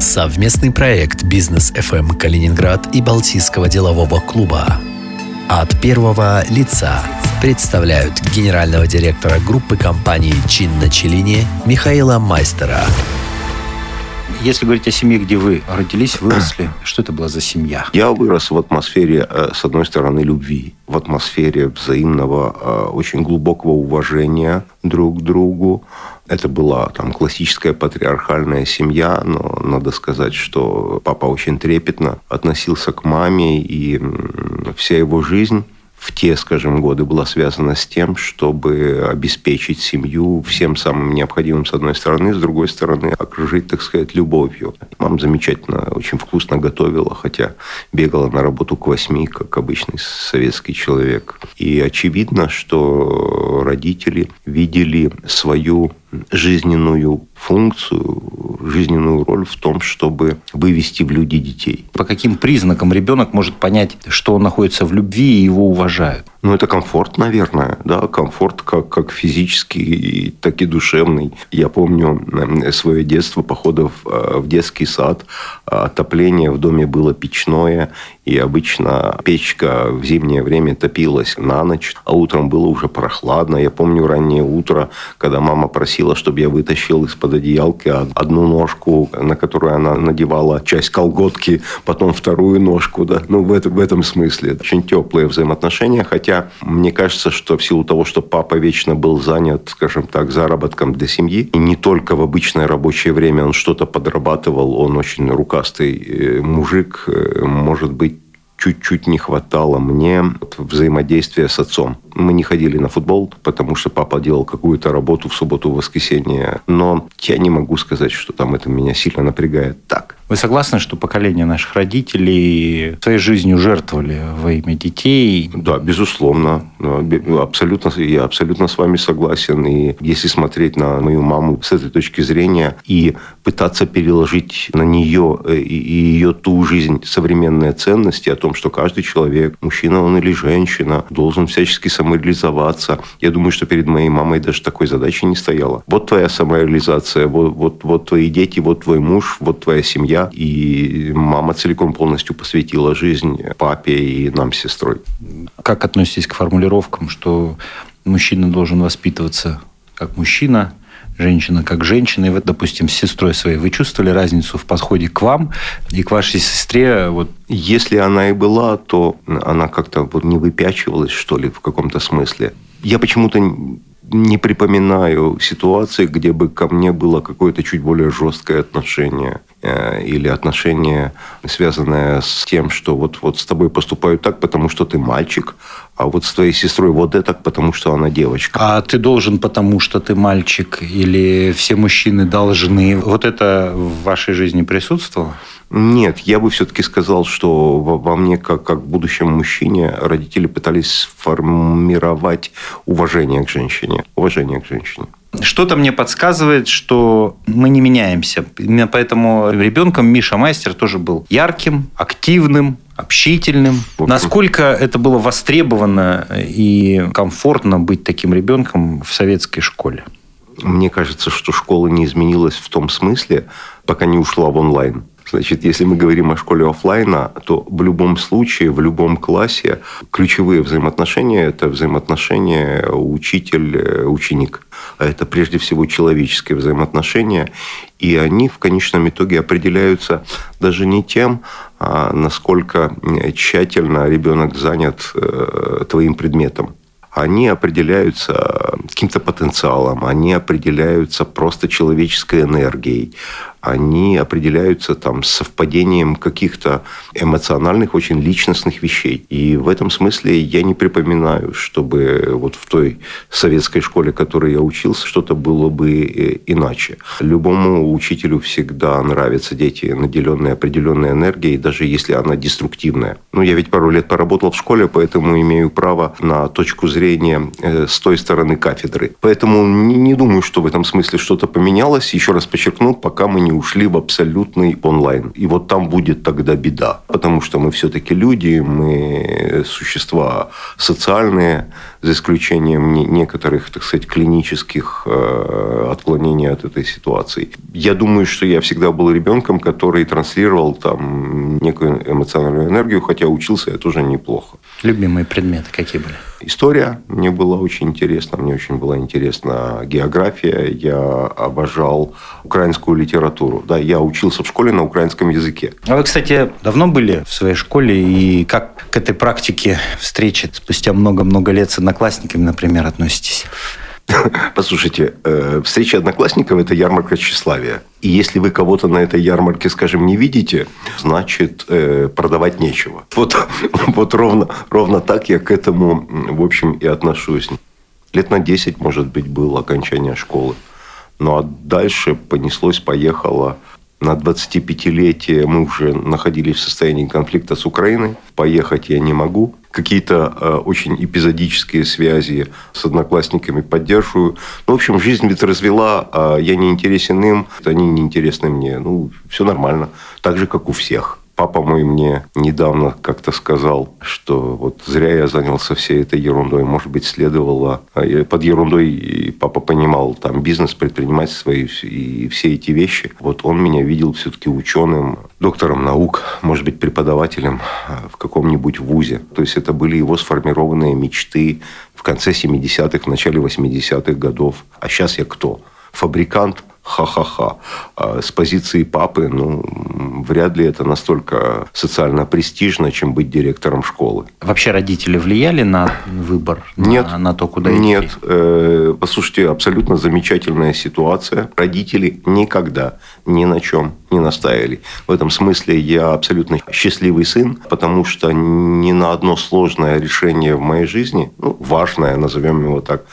Совместный проект «Бизнес FM Калининград» и Балтийского делового клуба. От первого лица представляют генерального директора группы компаний «Чин на Челине» Михаила Майстера. Если говорить о семье, где вы родились, выросли, что это была за семья? Я вырос в атмосфере, э, с одной стороны, любви, в атмосфере взаимного, э, очень глубокого уважения друг к другу. Это была там классическая патриархальная семья, но надо сказать, что папа очень трепетно относился к маме, и вся его жизнь в те, скажем, годы была связана с тем, чтобы обеспечить семью всем самым необходимым с одной стороны, с другой стороны окружить, так сказать, любовью. Мама замечательно, очень вкусно готовила, хотя бегала на работу к восьми, как обычный советский человек. И очевидно, что родители видели свою жизненную функцию, жизненную роль в том, чтобы вывести в люди детей. По каким признакам ребенок может понять, что он находится в любви и его уважают? Ну, это комфорт, наверное, да, комфорт как, как физический, так и душевный. Я помню свое детство, походов э, в детский сад, отопление в доме было печное, и обычно печка в зимнее время топилась на ночь, а утром было уже прохладно. Я помню раннее утро, когда мама просила, чтобы я вытащил из-под одеялки одну ножку, на которую она надевала часть колготки, потом вторую ножку, да, ну, в, это, в этом смысле. Очень теплые взаимоотношения, хотя Хотя мне кажется, что в силу того, что папа вечно был занят, скажем так, заработком для семьи, и не только в обычное рабочее время он что-то подрабатывал, он очень рукастый э, мужик, э, может быть, чуть-чуть не хватало мне взаимодействия с отцом. Мы не ходили на футбол, потому что папа делал какую-то работу в субботу, в воскресенье. Но я не могу сказать, что там это меня сильно напрягает так. Вы согласны, что поколение наших родителей своей жизнью жертвовали во имя детей? Да, безусловно. Абсолютно, я абсолютно с вами согласен. И если смотреть на мою маму с этой точки зрения и пытаться переложить на нее э, и ее ту жизнь современные ценности о том, что каждый человек, мужчина он или женщина, должен всячески самореализоваться. Я думаю, что перед моей мамой даже такой задачи не стояло. Вот твоя самореализация, вот, вот, вот твои дети, вот твой муж, вот твоя семья. И мама целиком полностью посвятила жизнь папе и нам с сестрой. Как относитесь к формулировкам, что мужчина должен воспитываться как мужчина, женщина как женщина. И вот, допустим, с сестрой своей вы чувствовали разницу в подходе к вам и к вашей сестре? Вот... Если она и была, то она как-то вот не выпячивалась, что ли, в каком-то смысле. Я почему-то не припоминаю ситуации, где бы ко мне было какое-то чуть более жесткое отношение или отношение, связанное с тем, что вот, вот с тобой поступают так, потому что ты мальчик, а вот с твоей сестрой вот это, потому что она девочка. А ты должен, потому что ты мальчик, или все мужчины должны? Вот это в вашей жизни присутствовало? Нет, я бы все-таки сказал, что во мне, как, как будущем мужчине, родители пытались сформировать уважение к женщине. Уважение к женщине. Что-то мне подсказывает, что мы не меняемся. Именно поэтому ребенком Миша Майстер тоже был ярким, активным, общительным. Насколько это было востребовано и комфортно быть таким ребенком в советской школе? Мне кажется, что школа не изменилась в том смысле, пока не ушла в онлайн. Значит, если мы говорим о школе офлайна, то в любом случае, в любом классе ключевые взаимоотношения – это взаимоотношения учитель-ученик. А это прежде всего человеческие взаимоотношения. И они в конечном итоге определяются даже не тем, а насколько тщательно ребенок занят э, твоим предметом они определяются каким-то потенциалом, они определяются просто человеческой энергией, они определяются там совпадением каких-то эмоциональных, очень личностных вещей. И в этом смысле я не припоминаю, чтобы вот в той советской школе, в которой я учился, что-то было бы э, иначе. Любому учителю всегда нравятся дети, наделенные определенной энергией, даже если она деструктивная. Ну, я ведь пару лет поработал в школе, поэтому имею право на точку зрения э, с той стороны кафедры. Поэтому не, не думаю, что в этом смысле что-то поменялось. Еще раз подчеркну, пока мы не ушли в абсолютный онлайн. И вот там будет тогда беда. Потому что мы все-таки люди, мы существа социальные, за исключением некоторых, так сказать, клинических э, отклонений от этой ситуации. Я думаю, что я всегда был ребенком, который транслировал там некую эмоциональную энергию, хотя учился я тоже неплохо. Любимые предметы какие были? История мне была очень интересна, мне очень была интересна география, я обожал украинскую литературу. Да, я учился в школе на украинском языке. А вы, кстати, давно были в своей школе, и как к этой практике встречи спустя много-много лет с одноклассниками, например, относитесь? Послушайте, э, встреча одноклассников – это ярмарка тщеславия. И если вы кого-то на этой ярмарке, скажем, не видите, значит, э, продавать нечего. Вот, вот ровно, ровно так я к этому, в общем, и отношусь. Лет на 10, может быть, было окончание школы. Ну, а дальше понеслось, поехало – на 25-летие мы уже находились в состоянии конфликта с Украиной. Поехать я не могу. Какие-то э, очень эпизодические связи с одноклассниками поддерживаю. Ну, в общем, жизнь ведь развела, а я не интересен им, они не интересны мне. Ну, все нормально. Так же, как у всех. Папа мой мне недавно как-то сказал, что вот зря я занялся всей этой ерундой. Может быть, следовало... А под ерундой папа понимал там бизнес, предпринимательство и, и все эти вещи. Вот он меня видел все-таки ученым, доктором наук, может быть, преподавателем а, в каком-нибудь вузе. То есть это были его сформированные мечты в конце 70-х, в начале 80-х годов. А сейчас я кто? Фабрикант – ха-ха-ха. А с позиции папы, ну, вряд ли это настолько социально престижно, чем быть директором школы. Вообще родители влияли на выбор? Нет. На, на то, куда идти? Нет. Э, послушайте, абсолютно замечательная ситуация. Родители никогда ни на чем не настаивали. В этом смысле я абсолютно счастливый сын, потому что ни на одно сложное решение в моей жизни, ну, важное, назовем его так,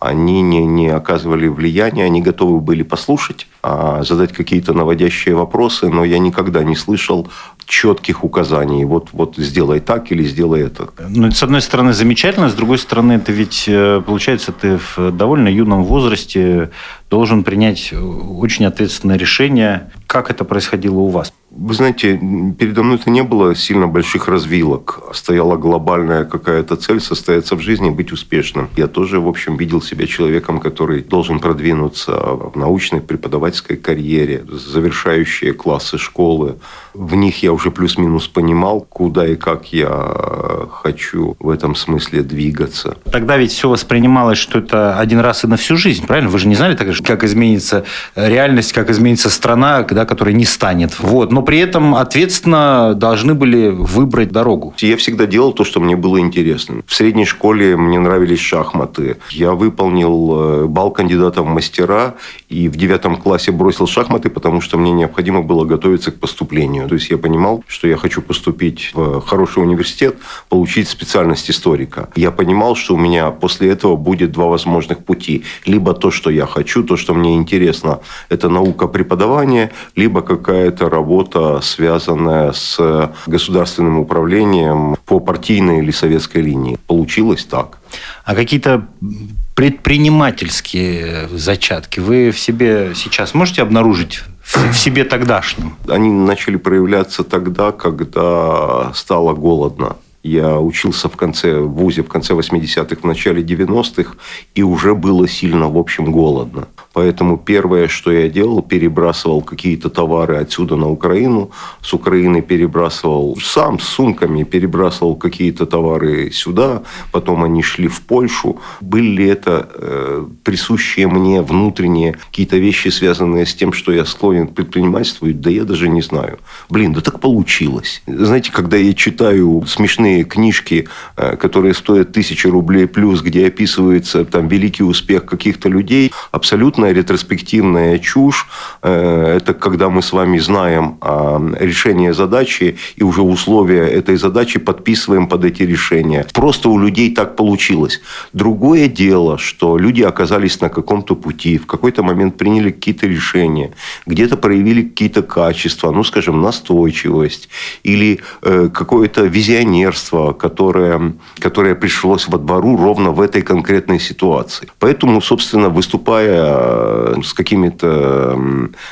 они не, не оказывали влияния, они готовы были послушать, а задать какие-то наводящие вопросы, но я никогда не слышал четких указаний. Вот, вот сделай так или сделай это. Ну, с одной стороны, замечательно, с другой стороны, это ведь, э, получается, ты в довольно юном возрасте должен принять очень ответственное решение. Как это происходило у вас? Вы знаете, передо мной это не было сильно больших развилок. Стояла глобальная какая-то цель состояться в жизни, быть успешным. Я тоже, в общем, видел себя человеком, который должен продвинуться в научной преподавательской карьере, завершающие классы школы. В них я уже плюс-минус понимал, куда и как я хочу в этом смысле двигаться. Тогда ведь все воспринималось, что это один раз и на всю жизнь, правильно? Вы же не знали, как изменится реальность, как изменится страна, да, которая не станет. Вот. Но при этом ответственно должны были выбрать дорогу. Я всегда делал то, что мне было интересно. В средней школе мне нравились шахматы. Я выполнил э, бал кандидата в мастера и в девятом классе бросил шахматы, потому что мне необходимо было готовиться к поступлению. То есть я понимал, что я хочу поступить в хороший университет, получить специальность историка. Я понимал, что у меня после этого будет два возможных пути. Либо то, что я хочу, то, что мне интересно, это наука преподавания, либо какая-то работа, связанная с государственным управлением по партийной или советской линии. Получилось так. А какие-то предпринимательские зачатки вы в себе сейчас можете обнаружить в себе тогдашнем? Они начали проявляться тогда, когда стало голодно. Я учился в конце в ВУЗе в конце 80-х, в начале 90-х, и уже было сильно, в общем, голодно. Поэтому первое, что я делал, перебрасывал какие-то товары отсюда на Украину, с Украины перебрасывал сам с сумками, перебрасывал какие-то товары сюда, потом они шли в Польшу. Были ли это э, присущие мне внутренние какие-то вещи, связанные с тем, что я склонен к предпринимательству? Да я даже не знаю. Блин, да так получилось. Знаете, когда я читаю смешные книжки, э, которые стоят тысячи рублей плюс, где описывается там великий успех каких-то людей, абсолютная ретроспективная чушь. Э, это когда мы с вами знаем решение задачи и уже условия этой задачи подписываем под эти решения. Просто у людей так получилось. Другое дело, что люди оказались на каком-то пути, в какой-то момент приняли какие-то решения, где-то проявили какие-то качества, ну, скажем, настойчивость или э, какое-то визионерство, которое, которое пришлось во двору ровно в этой конкретной ситуации. Поэтому, собственно, выступая э, с какими-то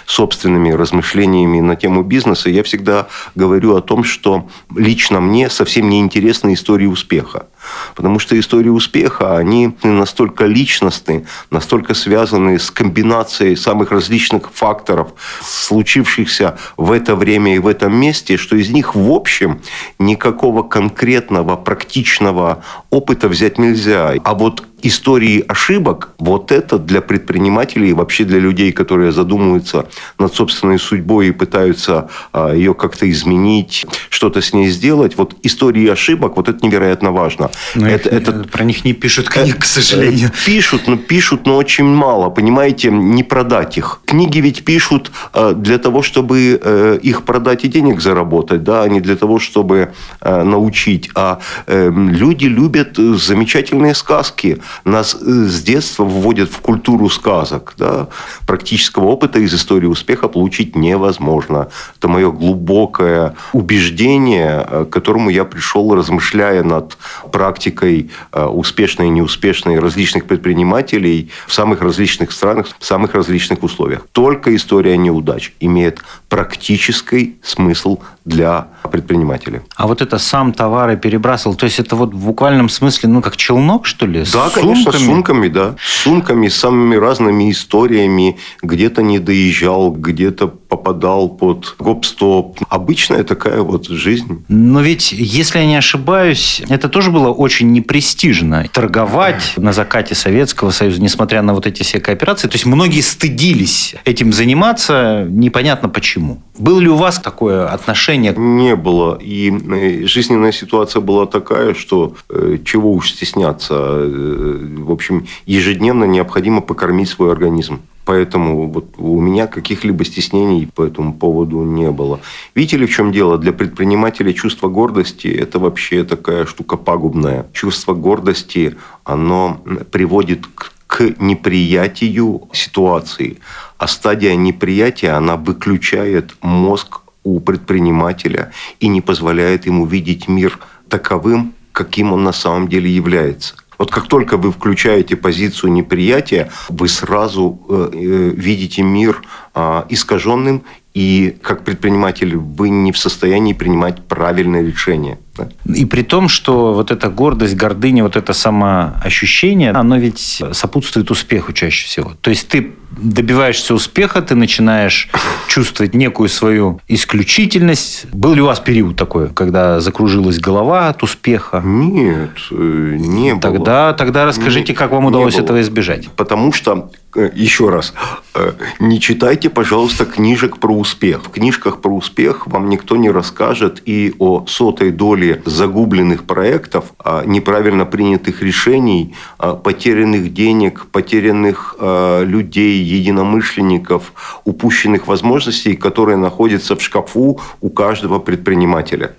собственными размышлениями на тему бизнеса, я всегда говорю о том, что лично мне совсем не интересны истории успеха. Потому что истории успеха, они настолько личностны, настолько связаны с комбинацией самых различных факторов, случившихся в это время и в этом месте, что из них в общем никакого конкретного, практичного опыта взять нельзя. А вот истории ошибок, вот это для предпринимателей и вообще для людей, которые задумываются над собственной судьбой и пытаются а, ее как-то изменить, что-то с ней сделать, вот истории ошибок, вот это невероятно важно. Но это, их, это, про них не пишут книг, к сожалению. Пишут, но пишут, но очень мало, понимаете, не продать их. Книги ведь пишут а, для того, чтобы э, их продать и денег заработать, да, а не для того, чтобы э, научить. А эм, люди любят замечательные сказки, нас э, с детства вводят в культуру сказок. Да? Практического опыта из истории успеха получить невозможно. Это мое глубокое убеждение, э, к которому я пришел, размышляя над практикой э, успешной и неуспешной различных предпринимателей в самых различных странах, в самых различных условиях. Только история неудач имеет практический смысл для предпринимателя. А вот это сам товары перебрасывал, то есть это вот в буквальном смысле, ну, как челнок, что ли? Да, с конечно, сумками? с сумками, да. С сумками, с самыми разными историями. Где-то не доезжал, где-то попадал под гоп-стоп. Обычная такая вот жизнь. Но ведь, если я не ошибаюсь, это тоже было очень непрестижно. Торговать на закате Советского Союза, несмотря на вот эти все кооперации. То есть, многие стыдились этим заниматься, непонятно почему. Было ли у вас такое отношение? Не было. И э, жизненная ситуация была такая, что э, чего уж стесняться. Э, в общем, ежедневно необходимо покормить свой организм. Поэтому вот у меня каких-либо стеснений по этому поводу не было. Видите ли, в чем дело? Для предпринимателя чувство гордости – это вообще такая штука пагубная. Чувство гордости, оно приводит к к неприятию ситуации. А стадия неприятия, она выключает мозг у предпринимателя и не позволяет ему видеть мир таковым, каким он на самом деле является. Вот как только вы включаете позицию неприятия, вы сразу э, э, видите мир э, искаженным, и как предприниматель вы не в состоянии принимать правильное решение. Да? И при том, что вот эта гордость, гордыня, вот это самоощущение, оно ведь сопутствует успеху чаще всего. То есть ты добиваешься успеха, ты начинаешь чувствовать некую свою исключительность. Был ли у вас период такой, когда закружилась голова от успеха? Нет, э, не было. Тогда, тогда расскажите, как вам удалось этого избежать. Потому что Э, еще раз, э, не читайте, пожалуйста, книжек про успех. В книжках про успех вам никто не расскажет и о сотой доле загубленных проектов, неправильно принятых решений, потерянных денег, потерянных э, людей, единомышленников, упущенных возможностей, которые находятся в шкафу у каждого предпринимателя.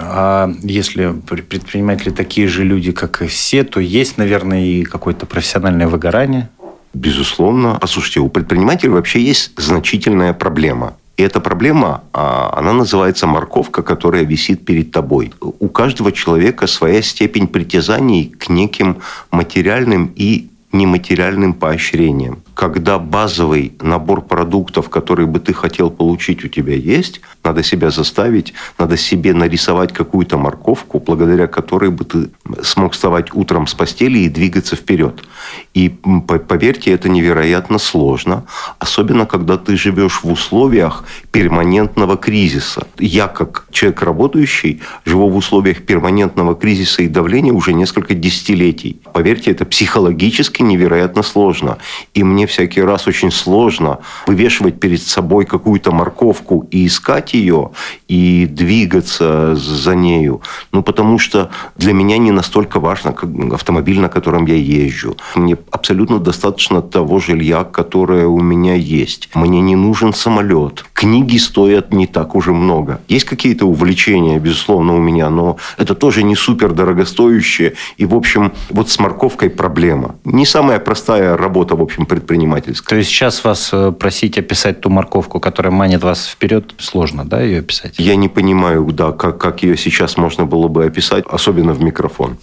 А если предприниматели такие же люди, как и все, то есть, наверное, и какое-то профессиональное выгорание – Безусловно. Послушайте, у предпринимателя вообще есть значительная проблема. И эта проблема, а, она называется морковка, которая висит перед тобой. У каждого человека своя степень притязаний к неким материальным и нематериальным поощрениям. Когда базовый набор продуктов, который бы ты хотел получить, у тебя есть, надо себя заставить, надо себе нарисовать какую-то морковку, благодаря которой бы ты смог вставать утром с постели и двигаться вперед. И поверьте, это невероятно сложно, особенно когда ты живешь в условиях перманентного кризиса. Я, как человек работающий, живу в условиях перманентного кризиса и давления уже несколько десятилетий. Поверьте, это психологически невероятно сложно. И мне всякий раз очень сложно вывешивать перед собой какую-то морковку и искать ее, и двигаться за нею. Ну, потому что для меня не настолько важно как автомобиль, на котором я езжу. Мне абсолютно достаточно того жилья, которое у меня есть. Мне не нужен самолет. Книги стоят не так уже много. Есть какие-то увлечения, безусловно, у меня, но это тоже не супер дорогостоящее. И, в общем, вот с морковкой проблема. Не самая простая работа, в общем, предпринимательская. То есть сейчас вас э, просить описать ту морковку, которая манит вас вперед, сложно, да, ее описать? Я не понимаю, да, как, как ее сейчас можно было бы описать, особенно в микрофон.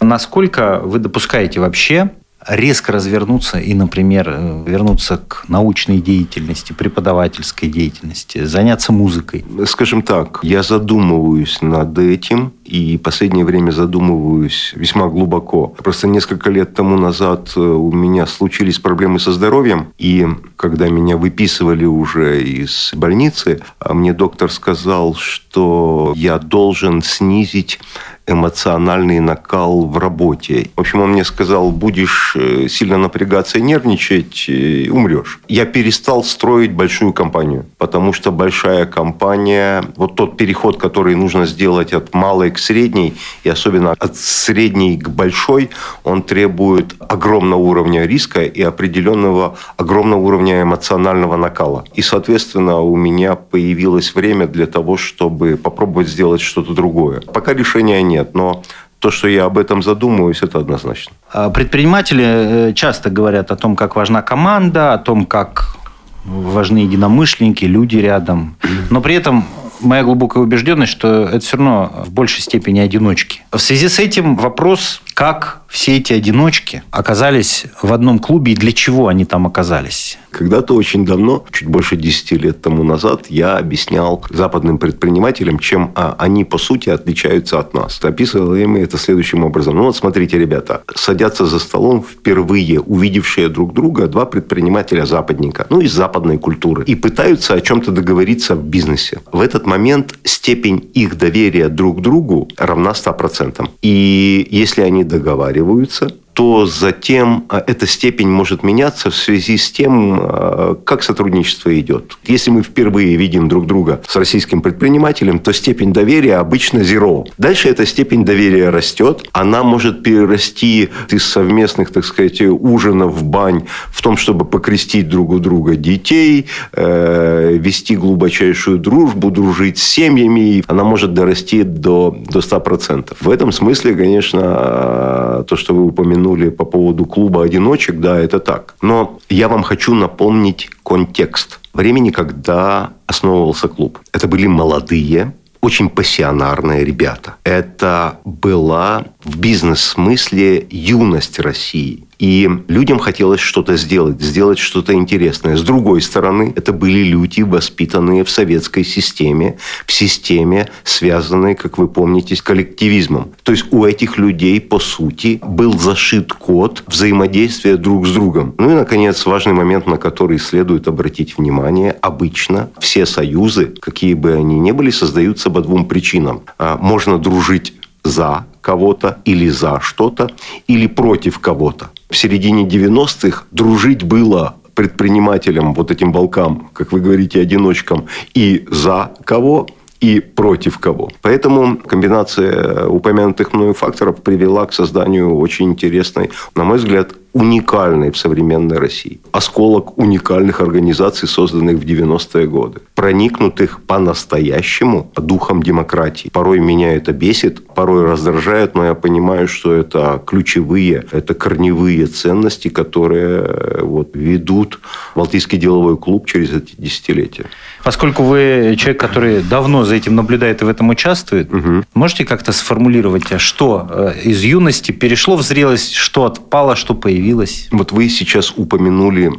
Насколько вы допускаете вообще резко развернуться и, например, э, вернуться к научной деятельности, преподавательской деятельности, заняться музыкой? Скажем так, я задумываюсь над этим и последнее время задумываюсь весьма глубоко. Просто несколько лет тому назад э, у меня случились проблемы со здоровьем, и когда меня выписывали уже из больницы, а мне доктор сказал, что я должен снизить эмоциональный накал в работе. В общем, он мне сказал, будешь э, сильно напрягаться и нервничать, и умрешь. Я перестал строить большую компанию, потому что большая компания, вот тот переход, который нужно сделать от малой к средней, и особенно от средней к большой, он требует огромного уровня риска и определенного огромного уровня эмоционального накала. И, соответственно, у меня появилось время для того, чтобы попробовать сделать что-то другое. Пока решения нет нет. Но то, что я об этом задумываюсь, это однозначно. А предприниматели э, часто говорят о том, как важна команда, о том, как важны единомышленники, люди рядом. Но при этом моя глубокая убежденность, что это все равно в большей степени одиночки. В связи с этим вопрос, как все эти одиночки оказались в одном клубе и для чего они там оказались? Когда-то очень давно, чуть больше 10 лет тому назад, я объяснял западным предпринимателям, чем а, они, по сути, отличаются от нас. Описывал им это следующим образом. Ну вот смотрите, ребята, садятся за столом впервые увидевшие друг друга два предпринимателя-западника, ну, из западной культуры, и пытаются о чем-то договориться в бизнесе. В этот момент степень их доверия друг другу равна 100%. И если они договариваются, то затем а, эта степень может меняться в связи с тем, а, как сотрудничество идет. Если мы впервые видим друг друга с российским предпринимателем, то степень доверия обычно zero. Дальше эта степень доверия растет. Она может перерасти из совместных, так сказать, ужинов, бань в том, чтобы покрестить друг у друга детей, э, вести глубочайшую дружбу, дружить с семьями. Она может дорасти до, до 100%. В этом смысле, конечно, то, что вы упомянули, упомянули по поводу клуба одиночек, да, это так. Но я вам хочу напомнить контекст времени, когда основывался клуб. Это были молодые, очень пассионарные ребята. Это была в бизнес-смысле юность России. И людям хотелось что-то сделать, сделать что-то интересное. С другой стороны, это были люди, воспитанные в советской системе, в системе, связанной, как вы помните, с коллективизмом. То есть у этих людей, по сути, был зашит код взаимодействия друг с другом. Ну и, наконец, важный момент, на который следует обратить внимание. Обычно все союзы, какие бы они ни были, создаются по двум причинам. А, можно дружить за кого-то или за что-то, или против кого-то в середине 90-х дружить было предпринимателям, вот этим волкам, как вы говорите, одиночкам, и за кого, и против кого. Поэтому комбинация упомянутых мною факторов привела к созданию очень интересной, на мой взгляд, уникальной в современной России. Осколок уникальных организаций, созданных в 90-е годы. Проникнутых по-настоящему духом демократии. Порой меня это бесит, порой раздражает, но я понимаю, что это ключевые, это корневые ценности, которые э, вот, ведут Балтийский деловой клуб через эти десятилетия. Поскольку вы человек, который давно за этим наблюдает и в этом участвует, угу. можете как-то сформулировать, а что э, из юности перешло в зрелость, что отпало, что появилось? Вот вы сейчас упомянули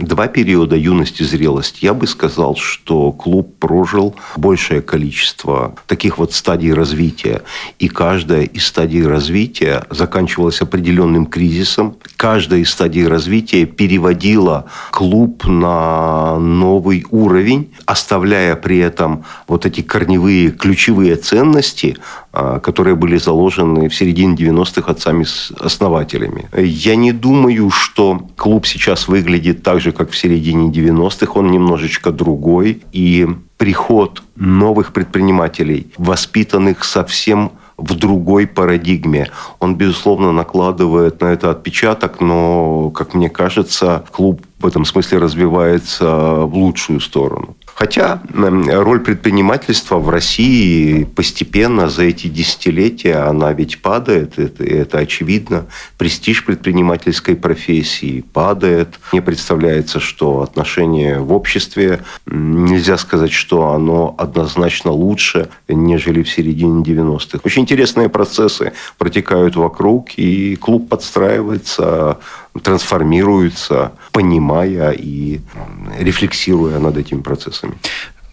два периода юности и зрелости. Я бы сказал, что клуб прожил большее количество таких вот стадий развития. И каждая из стадий развития заканчивалась определенным кризисом. Каждая из стадий развития переводила клуб на новый уровень оставляя при этом вот эти корневые ключевые ценности, а, которые были заложены в середине 90-х отцами-основателями. Я не думаю, что клуб сейчас выглядит так же, как в середине 90-х. Он немножечко другой. И приход новых предпринимателей, воспитанных совсем в другой парадигме. Он, безусловно, накладывает на это отпечаток, но, как мне кажется, клуб в этом смысле развивается в лучшую сторону. Хотя роль предпринимательства в России постепенно за эти десятилетия она ведь падает, это, это очевидно. Престиж предпринимательской профессии падает. Мне представляется, что отношение в обществе, нельзя сказать, что оно однозначно лучше, нежели в середине 90-х. Очень интересные процессы протекают вокруг, и клуб подстраивается трансформируются, понимая и рефлексируя над этими процессами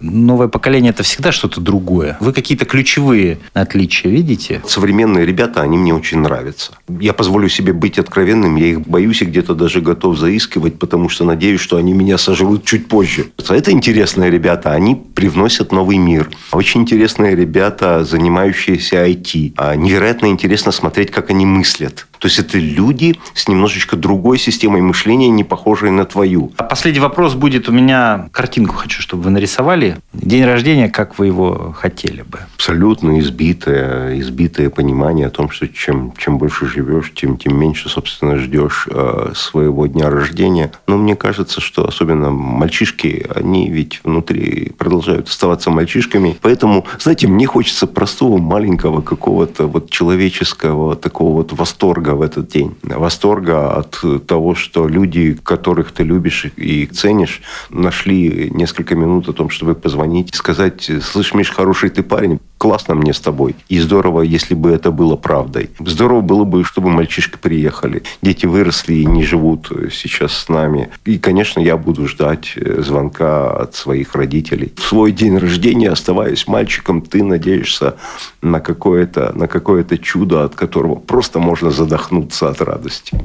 новое поколение это всегда что-то другое. Вы какие-то ключевые отличия видите? Современные ребята, они мне очень нравятся. Я позволю себе быть откровенным, я их боюсь и где-то даже готов заискивать, потому что надеюсь, что они меня сожрут чуть позже. Это интересные ребята, они привносят новый мир. Очень интересные ребята, занимающиеся IT. А невероятно интересно смотреть, как они мыслят. То есть это люди с немножечко другой системой мышления, не похожей на твою. А последний вопрос будет у меня. Картинку хочу, чтобы вы нарисовали. День рождения, как вы его хотели бы? Абсолютно избитое, избитое понимание о том, что чем, чем больше живешь, тем, тем меньше, собственно, ждешь э, своего дня рождения. Но мне кажется, что особенно мальчишки, они ведь внутри продолжают оставаться мальчишками. Поэтому, знаете, мне хочется простого, маленького какого-то вот человеческого такого вот восторга восторга в этот день. Восторга от того, что люди, которых ты любишь и ценишь, нашли несколько минут о том, чтобы позвонить и сказать, слышь, Миш, хороший ты парень, классно мне с тобой. И здорово, если бы это было правдой. Здорово было бы, чтобы мальчишки приехали. Дети выросли и не живут сейчас с нами. И, конечно, я буду ждать э, звонка от своих родителей. В свой день рождения, оставаясь мальчиком, ты надеешься на какое-то на какое-то чудо, от которого просто можно задохнуться от радости.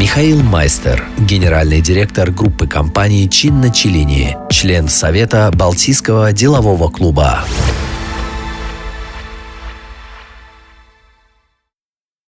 Михаил Майстер, генеральный директор группы компаний «Чин на Челине», член Совета Балтийского делового клуба.